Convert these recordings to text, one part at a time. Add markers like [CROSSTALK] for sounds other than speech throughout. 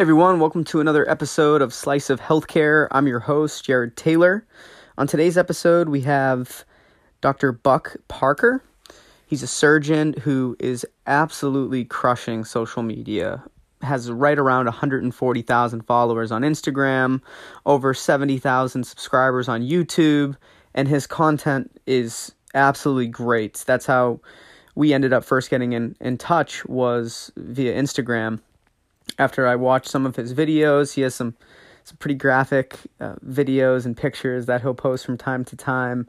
Everyone, welcome to another episode of Slice of Healthcare. I'm your host, Jared Taylor. On today's episode, we have Dr. Buck Parker. He's a surgeon who is absolutely crushing social media. Has right around 140,000 followers on Instagram, over 70,000 subscribers on YouTube, and his content is absolutely great. That's how we ended up first getting in, in touch was via Instagram after I watched some of his videos. He has some some pretty graphic uh, videos and pictures that he'll post from time to time,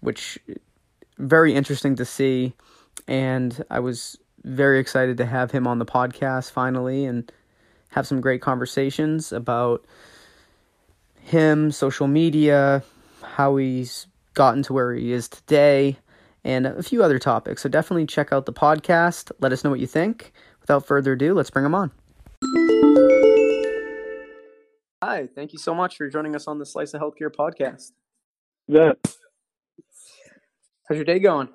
which very interesting to see. And I was very excited to have him on the podcast finally and have some great conversations about him, social media, how he's gotten to where he is today, and a few other topics. So definitely check out the podcast. Let us know what you think. Without further ado, let's bring him on. Hi, thank you so much for joining us on the Slice of Healthcare podcast. Yeah. How's your day going?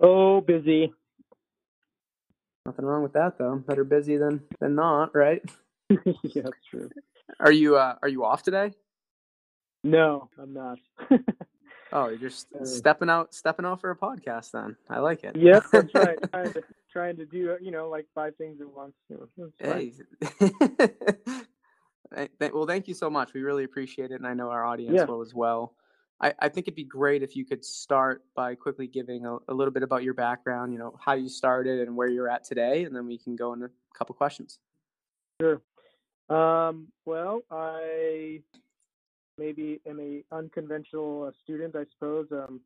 Oh, busy. Nothing wrong with that though. Better busy than than not, right? [LAUGHS] yeah, that's true. Are you uh are you off today? No, I'm not. [LAUGHS] Oh, you're just Uh, stepping out stepping out for a podcast then. I like it. yep, that's right. [LAUGHS] trying, to, do, you know, like five things at once. You know, it's fine. Hey. [LAUGHS] Well, thank you so much. We really appreciate it, and I know our audience Yeah. will as well. I, I think it'd be great if you could start by quickly giving a, a little bit about your background, you know, how you started and where you're at today, and then we can go into a couple questions. Sure. Um, well, I maybe am a unconventional uh, student, I suppose. Um,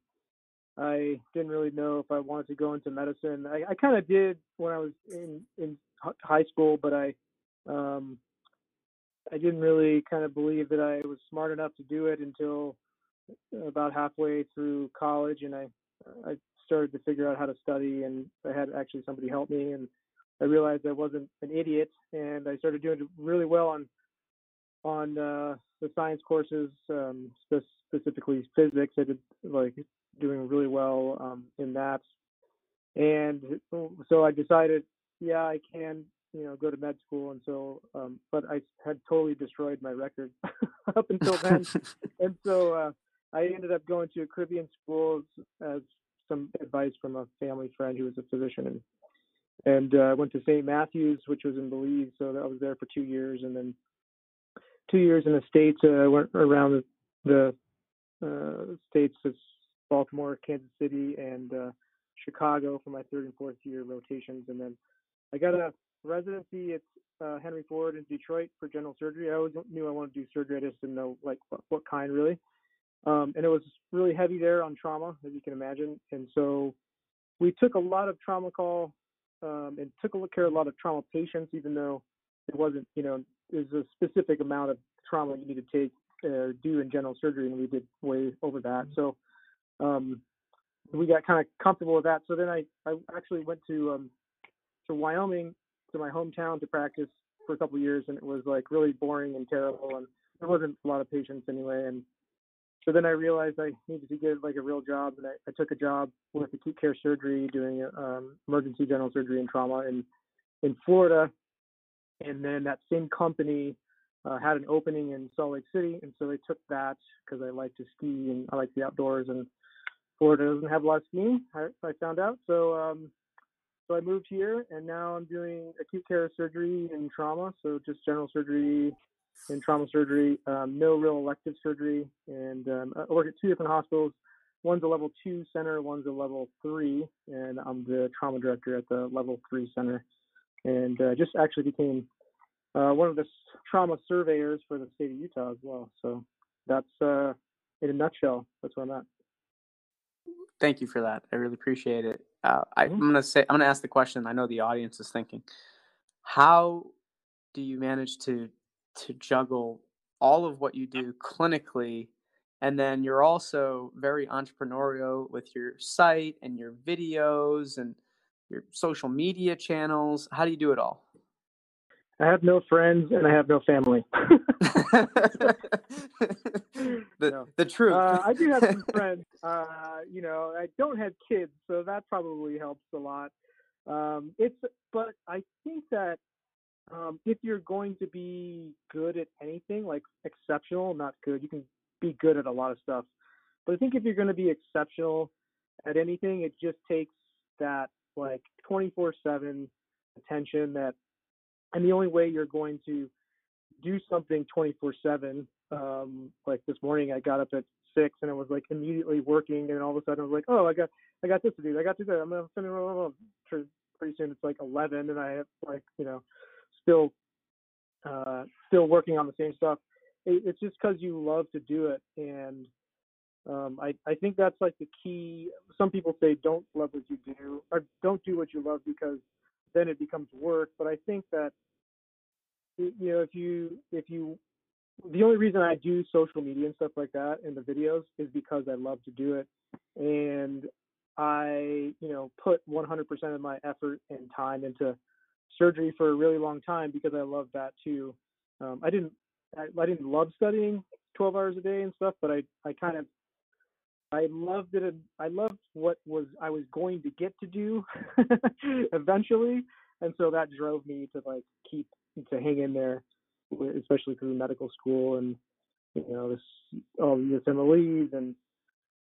I didn't really know if I wanted to go into medicine. I, I kind of did when I was in in high school, but I um, I didn't really kind of believe that I was smart enough to do it until about halfway through college, and I I started to figure out how to study, and I had actually somebody help me, and I realized I wasn't an idiot, and I started doing really well on on uh, the science courses, um, spe- specifically physics. I did like doing really well um, in that, and so I decided, yeah, I can, you know, go to med school. And so, um, but I had totally destroyed my record [LAUGHS] up until then, [LAUGHS] and so uh, I ended up going to a Caribbean school as some advice from a family friend who was a physician and and uh, went to St. Matthews, which was in Belize. So I was there for two years, and then two years in the states. Uh, I went around the, the uh, states Baltimore, Kansas City, and uh, Chicago for my third and fourth year rotations, and then I got a residency at uh, Henry Ford in Detroit for general surgery. I always knew I wanted to do surgery. I just didn't know like what, what kind really. Um, and it was really heavy there on trauma, as you can imagine. And so we took a lot of trauma call um, and took a look care of a lot of trauma patients, even though it wasn't, you know, there's a specific amount of trauma you need to take or do in general surgery, and we did way over that. So um, we got kind of comfortable with that. So then I, I actually went to um, to Wyoming, to my hometown, to practice for a couple years, and it was like really boring and terrible, and there wasn't a lot of patients anyway. And so then I realized I needed to get like a real job, and I, I took a job with acute care surgery, doing um, emergency general surgery and trauma in in Florida. And then that same company uh, had an opening in Salt Lake City, and so they took that because I like to ski and I like the outdoors, and Florida doesn't have a lot of skiing. I, I found out, so um, so I moved here, and now I'm doing acute care surgery and trauma, so just general surgery and trauma surgery, um, no real elective surgery, and um, I work at two different hospitals. One's a level two center, one's a level three, and I'm the trauma director at the level three center, and uh, just actually became uh, one of the trauma surveyors for the state of Utah as well. So that's uh, in a nutshell. That's where I'm at. Thank you for that. I really appreciate it. Uh, I. I'm gonna say I'm gonna ask the question. I know the audience is thinking, how do you manage to to juggle all of what you do clinically, and then you're also very entrepreneurial with your site and your videos and your social media channels. How do you do it all? I have no friends and I have no family. [LAUGHS] the No. the truth. Uh, I do have some [LAUGHS] friends. Uh, you know, I don't have kids, so that probably helps a lot. Um, it's, but I think that um, if you're going to be good at anything, like exceptional, not good, you can be good at a lot of stuff. But I think if you're going to be exceptional at anything, it just takes that like 24/7 attention that, and the only way you're going to do something 24/7, um, like this morning, I got up at six and I was like immediately working, and all of a sudden I was like, oh, I got I got this to do, I got to do that. I'm gonna finish. Pretty soon it's like 11, and I have like you know still uh, still working on the same stuff. It, it's just because you love to do it, and um, I I think that's like the key. Some people say don't love what you do, or don't do what you love because then it becomes work. But I think that you know if you if you the only reason I do social media and stuff like that in the videos is because I love to do it, and I you know put 100% of my effort and time into surgery for a really long time because I love that too. Um, I didn't I, I didn't love studying 12 hours a day and stuff, but I I kind of I loved it. I loved what was I was going to get to do [LAUGHS] eventually, and so that drove me to like keep to hang in there, especially through medical school and you know this all the USMLEs and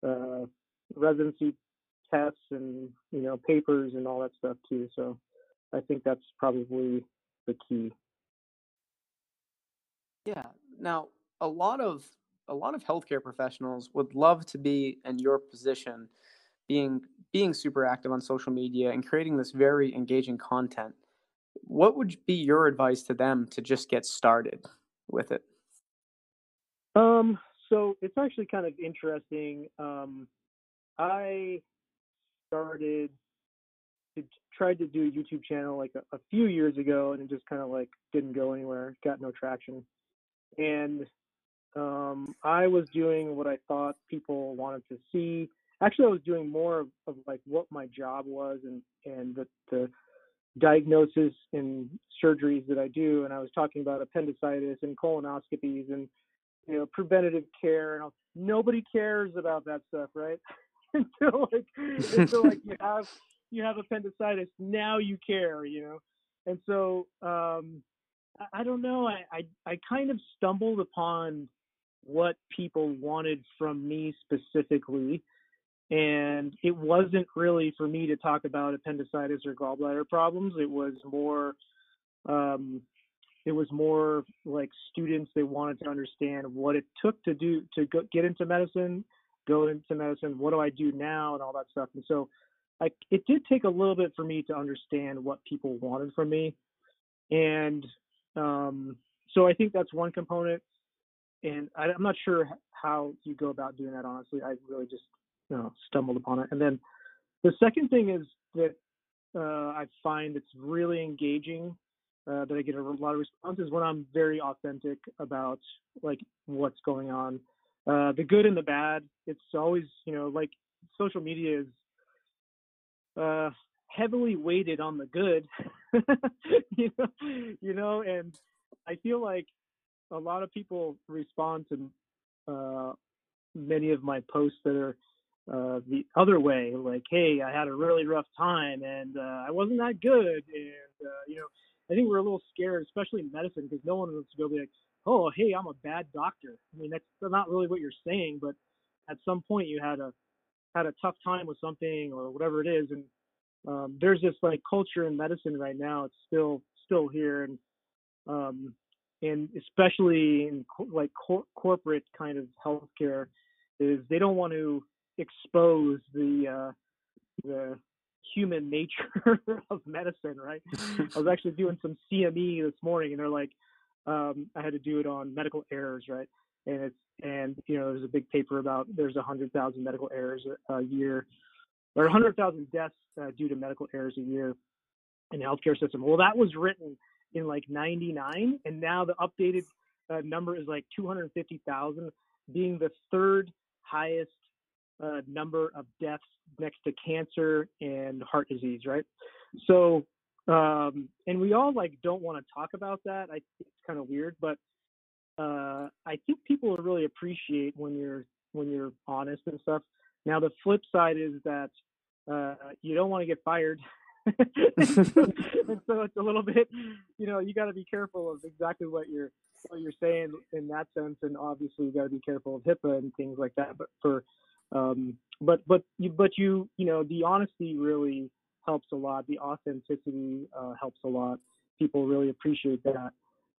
uh, residency tests and you know papers and all that stuff too. So I think that's probably the key. Yeah. Now, a lot of a lot of healthcare professionals would love to be in your position, being being super active on social media and creating this very engaging content. What would be your advice to them to just get started with it? Um, so it's actually kind of interesting. Um, I started to tried to do a YouTube channel like a, a few years ago, and it just kind of like didn't go anywhere, got no traction. And um, I was doing what I thought people wanted to see. Actually, I was doing more of, of like what my job was and and the, the diagnosis and surgeries that I do. And I was talking about appendicitis and colonoscopies and you know preventative care and all. nobody cares about that stuff, right? [LAUGHS] until like until like you [LAUGHS] have you have appendicitis. Now you care, you know. And so um, I, I don't know. I, I I kind of stumbled upon what people wanted from me specifically. And it wasn't really for me to talk about appendicitis or gallbladder problems. It was more, um, it was more like students they wanted to understand what it took to do to go, get into medicine, go into medicine. What do I do now, and all that stuff. And so I, it did take a little bit for me to understand what people wanted from me, and um, so I think that's one component. And I, am not sure how you go about doing that. Honestly, I really just you know, stumbled upon it. And then the second thing is that uh, I find it's really engaging. Uh, that I get a lot of responses when I'm very authentic about like what's going on, uh, the good and the bad. It's always you know like social media is uh, heavily weighted on the good, [LAUGHS] you know, you know, and I feel like a lot of people respond to uh, many of my posts that are uh, the other way, like, "Hey, I had a really rough time and uh, I wasn't that good," and uh, you know, I think we're a little scared, especially in medicine, because no one wants to go be like, "Oh, hey, I'm a bad doctor." I mean, that's not really what you're saying, but at some point you had a had a tough time with something or whatever it is, and um, there's this like culture in medicine right now. It's still still here, and um, and especially in co- like cor- corporate kind of healthcare, is they don't want to expose the uh, the human nature [LAUGHS] of medicine. Right? I was actually doing some CME this morning, and they're like, um, I had to do it on medical errors, right? And it's and you know there's a big paper about there's a hundred thousand medical errors a, a year or a 100,000 deaths uh, due to medical errors a year in the healthcare system. Well, that was written in like 99, and now the updated uh, number is like 250,000, being the third highest uh, number of deaths next to cancer and heart disease, right? So, um, and we all like don't want to talk about that. I it's kind of weird, but uh, I think people really appreciate when you're when you're honest and stuff. Now the flip side is that uh, you don't want to get fired [LAUGHS] [LAUGHS] and so it's a little bit, you know, you got to be careful of exactly what you're what you're saying in that sense, and obviously you got to be careful of HIPAA and things like that. But for, um, but but you but you you know the honesty really helps a lot. The authenticity uh, helps a lot. People really appreciate that.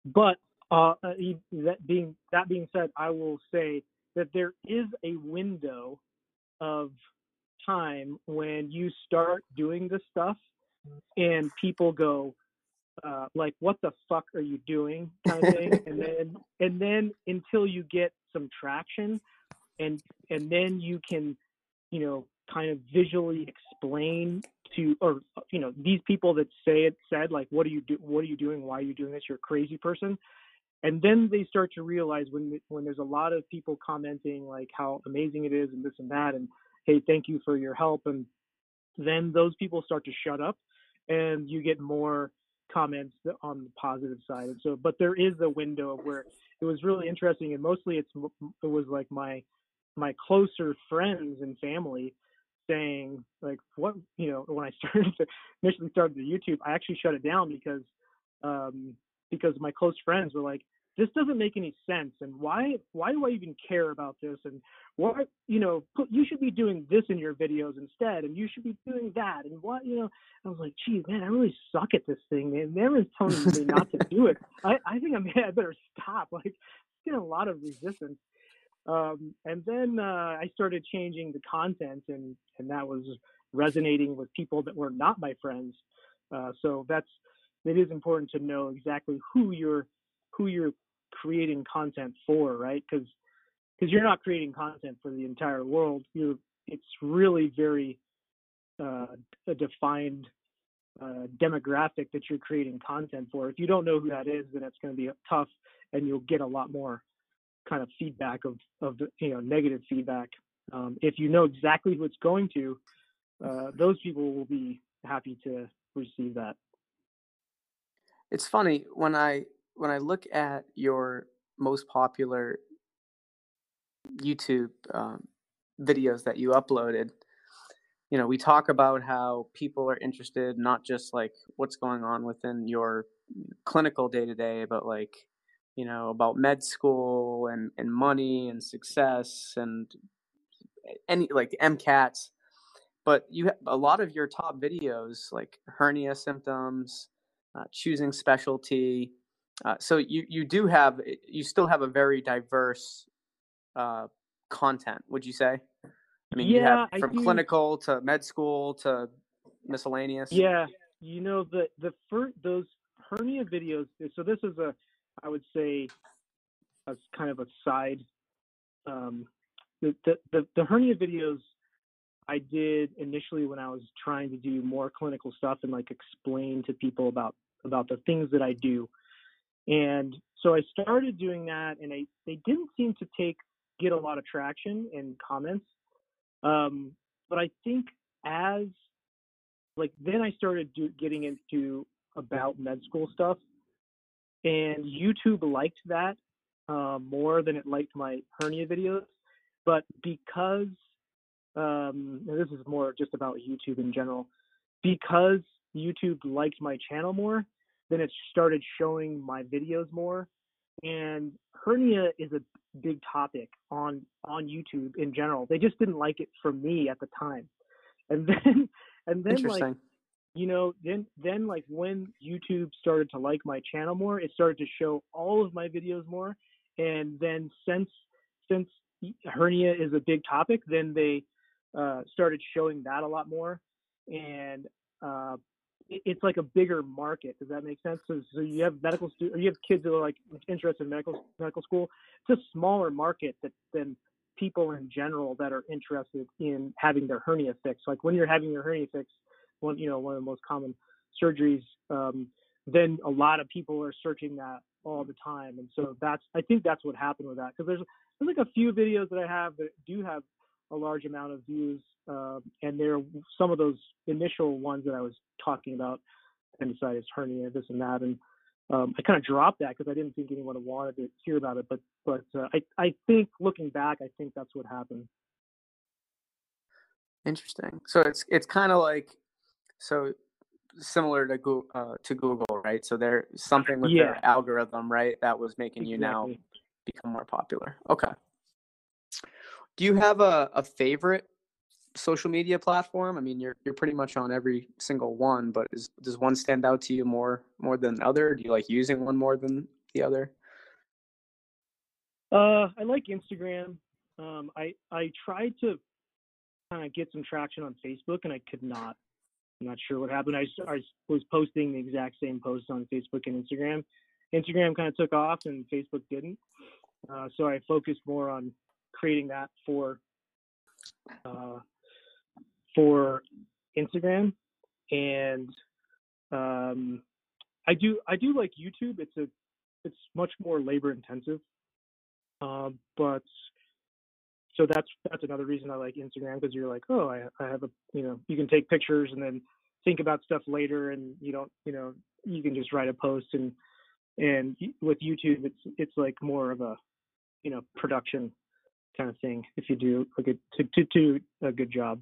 But uh, uh that being that being said, I will say that there is a window of time when you start doing this stuff and people go uh, like what the fuck are you doing? kind of thing. [LAUGHS] And then and then until you get some traction and and then you can you know kind of visually explain to or you know these people that say it said like what are you do what are you doing? Why are you doing this? You're a crazy person. And then they start to realize when when there's a lot of people commenting like how amazing it is and this and that and hey thank you for your help. And then those people start to shut up and you get more comments on the positive side and so but there is a window where it was really interesting and mostly it's it was like my my closer friends and family saying like what you know when i [LAUGHS] started to initially started the youtube i actually shut it down because um because my close friends were like this doesn't make any sense and why why do i even care about this? And why you know put, you should be doing this in your videos instead and you should be doing that and what you know i was like geez man i really suck at this thing man. Everyone's telling me not to do it. [LAUGHS] I i think i'm i better stop [LAUGHS] like getting a lot of resistance. Um, and then uh, i started changing the content and and that was resonating with people that were not my friends. Uh, so that's it is important to know exactly who you're who you're creating content for, right? Because because you're not creating content for the entire world. You're it's really very uh, a defined uh, demographic that you're creating content for. If you don't know who that is, then it's going to be tough, and you'll get a lot more kind of feedback of of you know negative feedback. Um, if you know exactly who it's going to, uh, those people will be happy to receive that. It's funny when I when I look at your most popular YouTube um, videos that you uploaded, you know, we talk about how people are interested not just like what's going on within your clinical day to day, but like, you know, about med school and, and money and success and any like MCATs. But you have a lot of your top videos like hernia symptoms, uh, choosing specialty, uh, so you you do have eh, you still have a very diverse uh, content. Would you say? I mean, yeah, you have from clinical to med school to miscellaneous. Yeah, you know the the first those hernia videos. So this is a I would say a kind of a side. Um, the, the the the hernia videos I did initially when I was trying to do more clinical stuff and like explain to people about about the things that I do. And so I started doing that, and I, they didn't seem to take get a lot of traction in comments. Um, but I think as like then I started do, getting into about med school stuff, and YouTube liked that uh, more than it liked my hernia videos. But because um, this is more just about YouTube in general, because YouTube liked my channel more, then it started showing my videos more. And hernia is a big topic on on YouTube in general. They just didn't like it for me at the time. And [LAUGHS] then and then like you know, then then like when YouTube started to like my channel more, it started to show all of my videos more. And then since since hernia is a big topic, then they uh, started showing that a lot more. And uh, it's like a bigger market. Does that make sense? So, so you have medical students, you have kids that are like interested in medical medical school. It's a smaller market that, than people in general that are interested in having their hernia fixed. Like when you're having your hernia fixed, one you know one of the most common surgeries, um, then a lot of people are searching that all the time. And so that's I think that's what happened with that because there's there's like a few videos that I have that do have a large amount of views, uh, and they're some of those initial ones that I was talking about, appendicitis, hernia, this and that, and um, I kind of dropped that because I didn't think anyone wanted to hear about it. But but uh, I I think looking back, I think that's what happened. Interesting. So it's it's kind of like so similar to Google, uh, to Google, right? So there's something with Yeah. their algorithm, right, that was making you now become more popular. Okay. Do you have a, a favorite social media platform? I mean, you're you're pretty much on every single one, but is, does one stand out to you more more than the other? Do you like using one more than the other? Uh, I like Instagram. Um, I I tried to kind of get some traction on Facebook, and I could not. I'm not sure what happened. I, I was posting the exact same posts on Facebook and Instagram. Instagram kind of took off, and Facebook didn't. Uh, so I focused more on creating that for uh, for Instagram, and um, I do I do like YouTube. It's a it's much more labor intensive. Um, but so that's that's another reason I like Instagram because you're like, oh, I I have a you know you can take pictures and then think about stuff later, and you don't you know you can just write a post and and with YouTube it's it's like more of a you know production kind of thing if you do a good to to do a good job.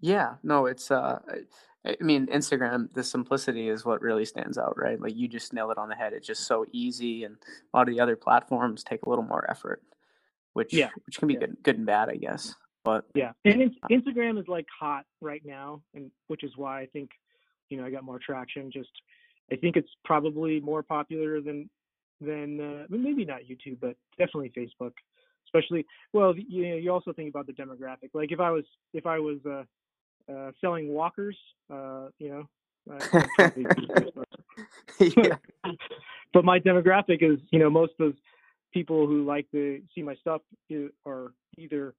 Yeah, no, it's uh I mean Instagram, the simplicity is what really stands out, right? Like you just nail it on the head. It's just so easy and a lot of the other platforms take a little more effort, which Yeah, which can be yeah. good good and bad, I guess. But Yeah, and it's, Instagram is like hot right now, and which is why I think, you know, I got more traction. Just, I think it's probably more popular than than uh, maybe not YouTube, but definitely Facebook. Especially, well, you know, you also think about the demographic. Like if I was if I was uh, uh, selling walkers, uh, you know, I- I'd probably [LAUGHS] use Facebook. yeah. [LAUGHS] but my demographic is, you know, most of those people who like to see my stuff are either,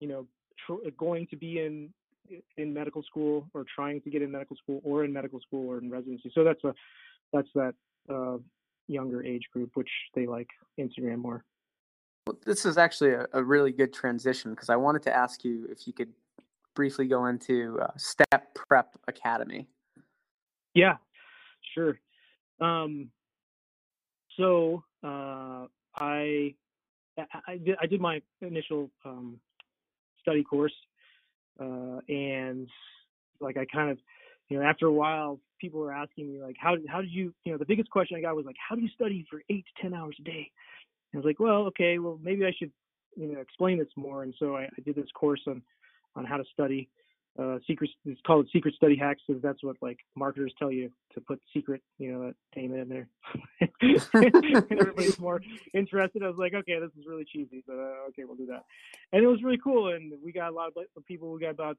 you know, tr- going to be in in medical school or trying to get in medical school or in medical school or in residency. So that's a that's that uh, younger age group which they like Instagram more. Well, this is actually a, a really good transition because I wanted to ask you if you could briefly go into uh, Step Prep Academy. Yeah, sure. Um, so uh, I I I did, I did my initial um, study course, uh, and like I kind of, you know, after a while, people were asking me like, how how did you, you know, the biggest question I got was like, how do you study for eight to ten hours a day? And I was like, well, okay, well maybe I should, you know, explain this more. And so I, I did this course on on how to study. Uh, secret, it's called secret study hacks because that's what like marketers tell you to put secret, you know, that name in there. [LAUGHS] and everybody's [LAUGHS] more interested. I was like, okay, this is really cheesy, but uh, okay, we'll do that. And it was really cool, and we got a lot of people. We got about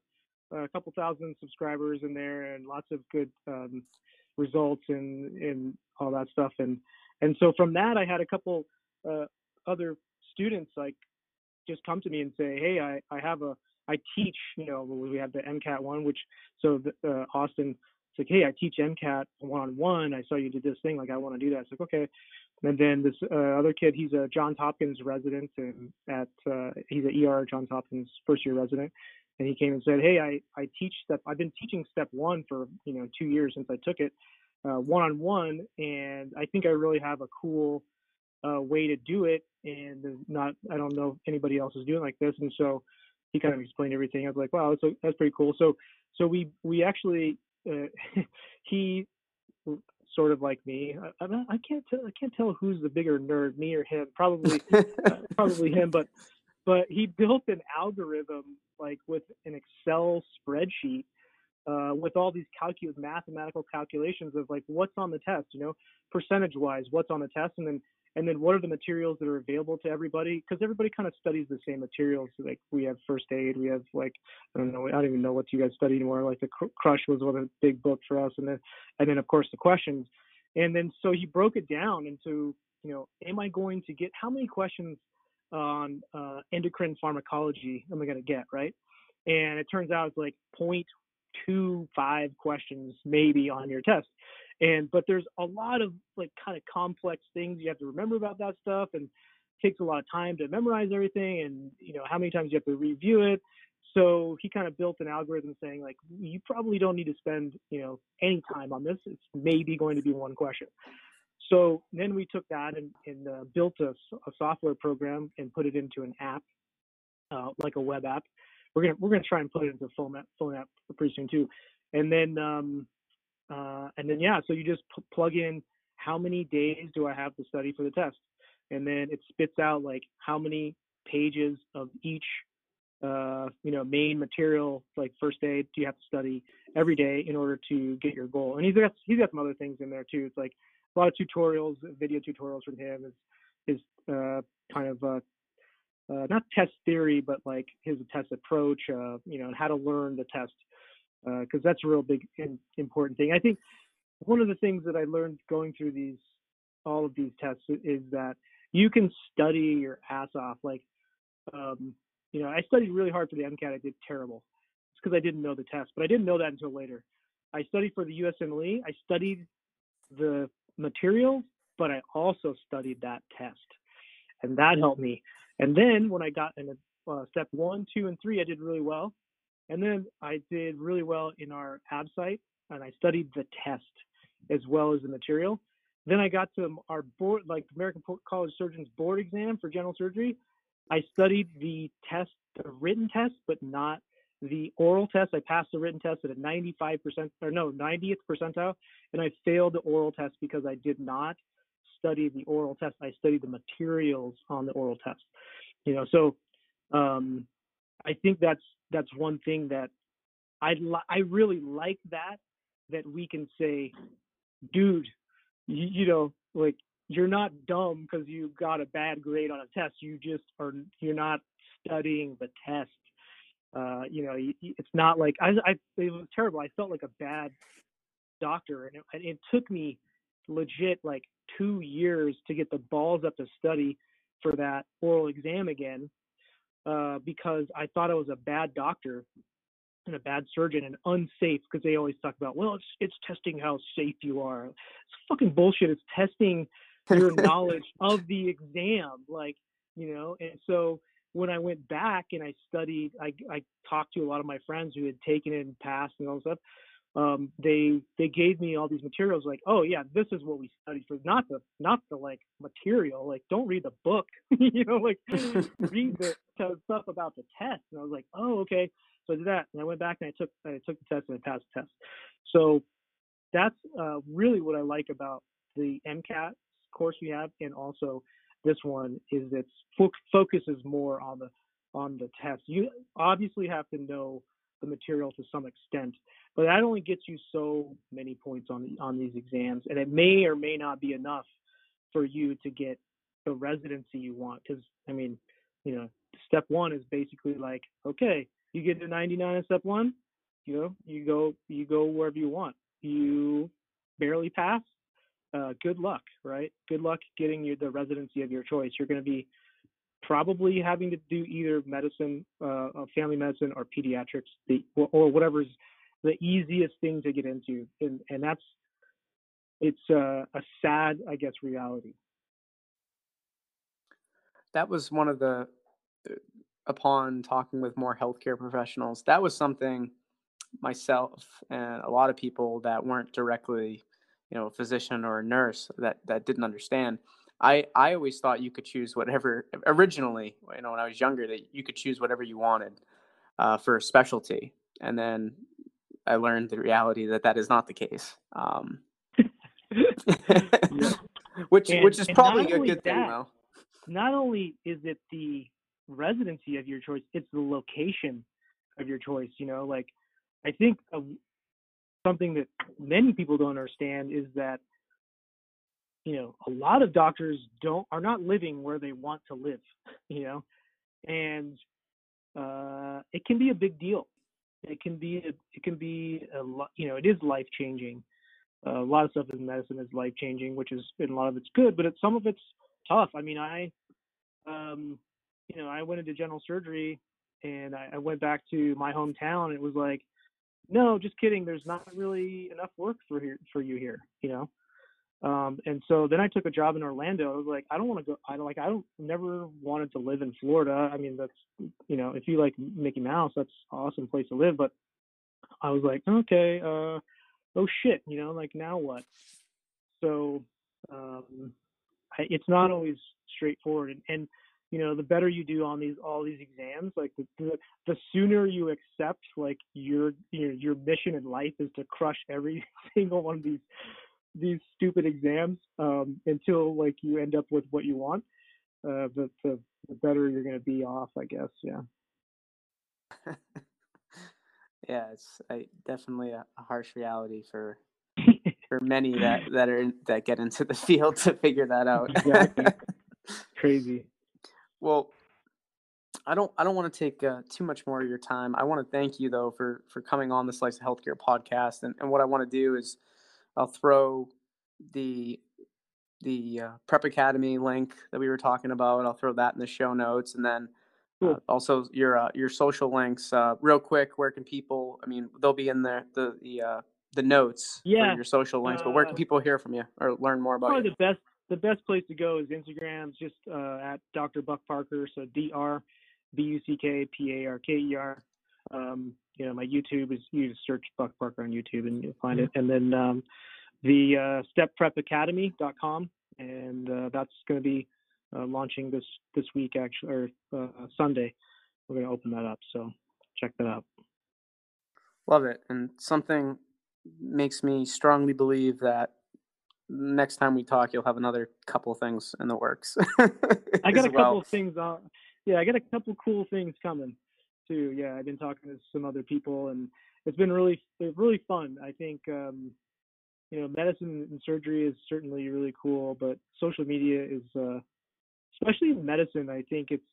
a couple thousand subscribers in there, and lots of good um, results and and all that stuff. And and so from that, I had a couple uh, other students like just come to me and say, hey, I I have a I teach, you know, we have the MCAT one, which so the, uh, Austin. It's like, hey, I teach MCAT one on one. I saw you did this thing. Like, I want to do that. It's like, okay. And then this uh, other kid, he's a Johns Hopkins resident, and at uh, he's an ER Johns Hopkins first year resident. And he came and said, hey, I I teach step. I've been teaching step one for you know two years since I took it, one on one, and I think I really have a cool uh, way to do it, and not I don't know if anybody else is doing like this, and so he kind of explained everything. I was like, wow, that's that's pretty cool. So so we we actually uh, [LAUGHS] he sort of like me. I, I can't tell I can't tell who's the bigger nerd, me or him. Probably [LAUGHS] uh, probably him, but but he built an algorithm like with an Excel spreadsheet uh, with all these calcu- mathematical calculations of like what's on the test, you know, percentage wise, what's on the test, and then and then what are the materials that are available to everybody? Because everybody kind of studies the same materials like we have first aid we have like i don't know i don't even know what you guys study anymore like the Cr- crush was one of the big books for us and then and then of course the questions. And then so he broke it down into you know am i going to get how many questions on uh, endocrine pharmacology am i going to get right? And it turns out it's like 0.25 questions maybe on your test. And but there's a lot of like kind of complex things you have to remember about that stuff and takes a lot of time to memorize everything and you know how many times you have to review it. So he kind of built an algorithm saying like you probably don't need to spend you know any time on this. It's maybe going to be one question so then we took that and, and uh, built a, a, software program and put it into an app uh, like a web app we're gonna we're gonna try and put it into a phone app phone app pretty soon too. And then um, uh, and then yeah, so you just p- plug in how many days do I have to study for the test, and then it spits out like how many pages of each uh, you know main material like first aid do you have to study every day in order to get your goal. And he's got he's got some other things in there too. It's like a lot of tutorials, video tutorials from him. Is uh, kind of uh, uh, not test theory, but like his test approach, uh, you know, and how to learn the test, because uh, that's a real big in, important thing. I think one of the things that I learned going through these all of these tests is that you can study your ass off. Like, um, you know, I studied really hard for the MCAT. I did terrible. It's because I didn't know the test, but I didn't know that until later. I studied for the USMLE. I studied the materials, but I also studied that test, and that helped me. And then when I got in uh, step one, two, and three, I did really well. And then I did really well in our ABSITE, and I studied the test as well as the material. Then I got to our board, like American College Surgeons board exam for general surgery. I studied the test, the written test, but not the oral test. I passed the written test at a 95% or no 90th percentile, and I failed the oral test because I did not study the oral test. I studied the materials on the oral test. You know, so um, I think that's that's one thing that I li- I really like that that we can say, dude, you, you know, like you're not dumb because you got a bad grade on a test. You just are you're not studying the test. Uh, you know, it's not like I, I it was terrible. I felt like a bad doctor, and it, it took me legit like two years to get the balls up to study for that oral exam again uh, because I thought I was a bad doctor and a bad surgeon and unsafe because they always talk about well it's it's testing how safe you are. It's fucking bullshit. It's testing your [LAUGHS] knowledge of the exam, like you know. And so when I went back and I studied, I I talked to a lot of my friends who had taken it and passed and all this stuff um, they they gave me all these materials like oh yeah this is what we studied for not the not the like material like don't read the book. [LAUGHS] You know like [LAUGHS] read the stuff about the test. And I was like oh okay. So I did that and I went back and I took I took the test and I passed the test. So that's uh, really what I like about the MCAT course we have and also this one is that fo- focuses more on the on the test you obviously have to know the material to some extent but that only gets you so many points on on these exams, and it may or may not be enough for you to get the residency you want. Because I mean, you know, step one is basically like, okay, you get to 99 in step one, you know, you go you go wherever you want. You barely pass, uh, good luck, right? Good luck getting you the residency of your choice. You're going to be probably having to do either medicine, uh, family medicine, or pediatrics, the, or, or whatever's the easiest thing to get into, and and that's it's a, a sad, I guess, reality. That was one of the uh, upon talking with more healthcare professionals. That was something myself and a lot of people that weren't directly, you know, a physician or a nurse that that didn't understand. I, I always thought you could choose whatever originally, you know, when I was younger, that you could choose whatever you wanted uh, for a specialty. And then I learned the reality that that is not the case. Um, [LAUGHS] [LAUGHS] which and, which is probably a good that, thing though. Not only is it the residency of your choice, it's the location of your choice. You know, like I think something that many people don't understand is that you know a lot of doctors don't are not living where they want to live. [LAUGHS] You know, and uh, it can be a big deal. It can be it can be a you know it is life changing uh, a lot of stuff in medicine is life changing which is and a lot of it's good but it's some of it's tough. I mean i um you know i went into general surgery and I, I went back to my hometown it was like no just kidding there's not really enough work for here for you here you know um, and so then I took a job in Orlando. I was like, I don't want to go. I don't like. I don't never wanted to live in Florida. I mean, that's you know, if you like Mickey Mouse, that's awesome place to live. But I was like, okay, uh, oh shit, you know, like now what? So um, I, it's not always straightforward. And, and you know, the better you do on these all these exams, like the the, the sooner you accept like your your your mission in life is to crush every [LAUGHS] single one of these these stupid exams um, until like you end up with what you want, uh, the, the the better you're going to be off, I guess. Yeah. [LAUGHS] yeah, it's I, definitely a, a harsh reality for [LAUGHS] for many that that are that get into the field to figure that out. exactly. Crazy. Well, I don't I don't want to take uh, too much more of your time. I want to thank you though for for coming on the Slice of Healthcare podcast. And and what I want to do is I'll throw the the uh, Prep Academy link that we were talking about. I'll throw that in the show notes, and then uh, also your uh, your social links. Uh, real quick, where can people? I mean, they'll be in the the the, uh, the notes yeah. your social links. but where can people hear from you or learn more about probably you? the best the best place to go is Instagram, just at Dr. Buck Parker. So D R B U C K P A R K E R. Um, you know, my YouTube is you just search Buck Parker on YouTube and you'll find it. And then um, the uh, stepprepacademy.com, and uh, that's going to be uh, launching this this week actually or uh, Sunday. We're going to open that up, so check that out. Love it, and something makes me strongly believe that next time we talk, you'll have another couple of things in the works. [LAUGHS] I got a well. couple of things on. Yeah, I got a couple cool things coming too. Yeah, I've been talking to some other people, and it's been really really fun. I think um, you know, medicine and surgery is certainly really cool, but social media is, uh, especially in medicine, I think it's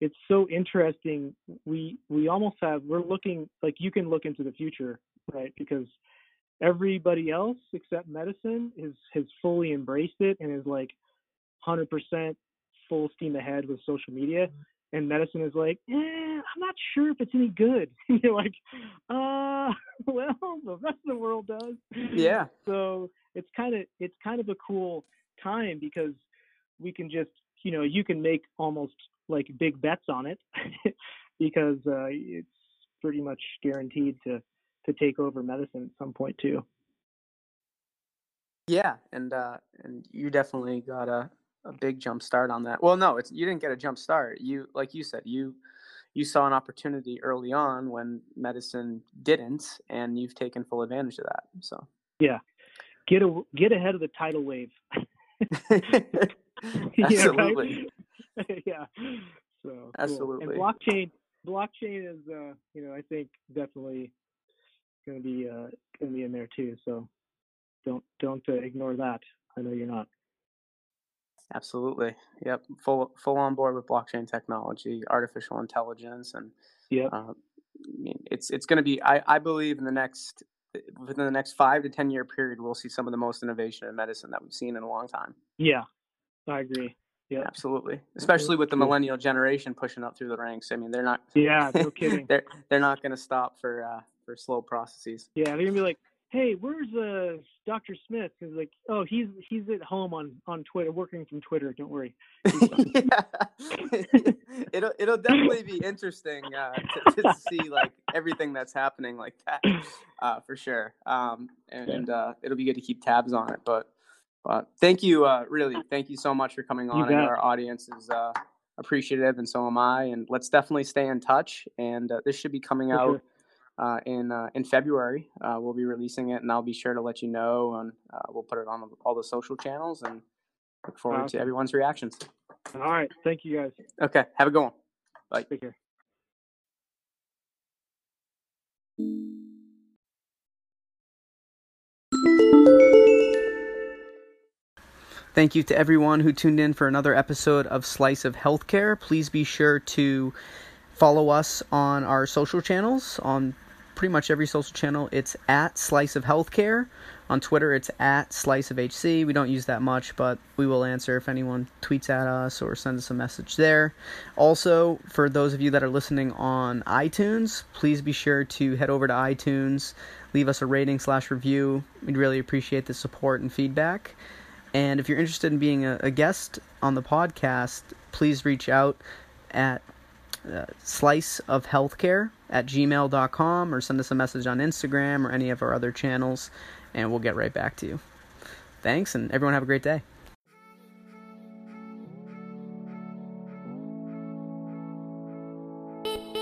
it's so interesting. We we almost have we're looking like you can look into the future, right? Because everybody else except medicine is has fully embraced it and is like 100% full steam ahead with social media and medicine is like, eh, I'm not sure if it's any good. [LAUGHS] you're like, uh, [LAUGHS] well, the rest of the world does. Yeah. So it's kind of it's kind of a cool time because we can just, you know, you can make almost like big bets on it [LAUGHS] because uh, it's pretty much guaranteed to to take over medicine at some point too. Yeah, and uh, and you definitely got a a big jump start on that. Well, no, it's you didn't get a jump start. You like you said, you you saw an opportunity early on when medicine didn't, and you've taken full advantage of that. So yeah, get a get ahead of the tidal wave. [LAUGHS] [LAUGHS] Absolutely. yeah, [LAUGHS] yeah. So absolutely. Cool. And blockchain blockchain is uh, you know I think definitely going to be uh, going to be in there too. So don't don't uh, ignore that. I know you're not. Absolutely. Yep. Full full on board with blockchain technology, artificial intelligence, and yeah, uh, I mean, it's it's going to be. I I believe in the next within the next five to ten year period, we'll see some of the most innovation in medicine that we've seen in a long time. Yeah, I agree. Yeah, absolutely. Especially with the millennial generation pushing up through the ranks. I mean, they're not. Yeah, no kidding. [LAUGHS] they're they're not going to stop for uh, for slow processes. Yeah, they're gonna be like, hey, where's uh, Dr. Smith? He's like, oh, he's he's at home on on Twitter, working from Twitter. Don't worry. [LAUGHS] [LAUGHS] it'll it'll definitely be interesting uh, to, to, see like everything that's happening like that uh, for sure. Um, and yeah. uh, it'll be good to keep tabs on it. But but thank you, uh, really, thank you so much for coming on. And our audience is uh, appreciative, and so am I. And let's definitely stay in touch. And uh, this should be coming out. Sure uh, in uh, in February. Uh, we'll be releasing it, and I'll be sure to let you know. And uh, we'll put it on all the social channels, and look forward awesome. to everyone's reactions. All right, thank you guys. Okay, have a good one. Bye. Take care. Thank you to everyone who tuned in for another episode of Slice of Healthcare. Please be sure to follow us on our social channels on pretty much every social channel. It's at Slice of Healthcare. On Twitter, it's at Slice of HC. We don't use that much, but we will answer if anyone tweets at us or sends us a message there. Also, for those of you that are listening on iTunes, please be sure to head over to iTunes, leave us a rating slash review. We'd really appreciate the support and feedback. And if you're interested in being a, a guest on the podcast, please reach out at uh, slice of healthcare at gmail.com or send us a message on Instagram or any of our other channels, and we'll get right back to you. Thanks, and everyone have a great day. Beep, beep.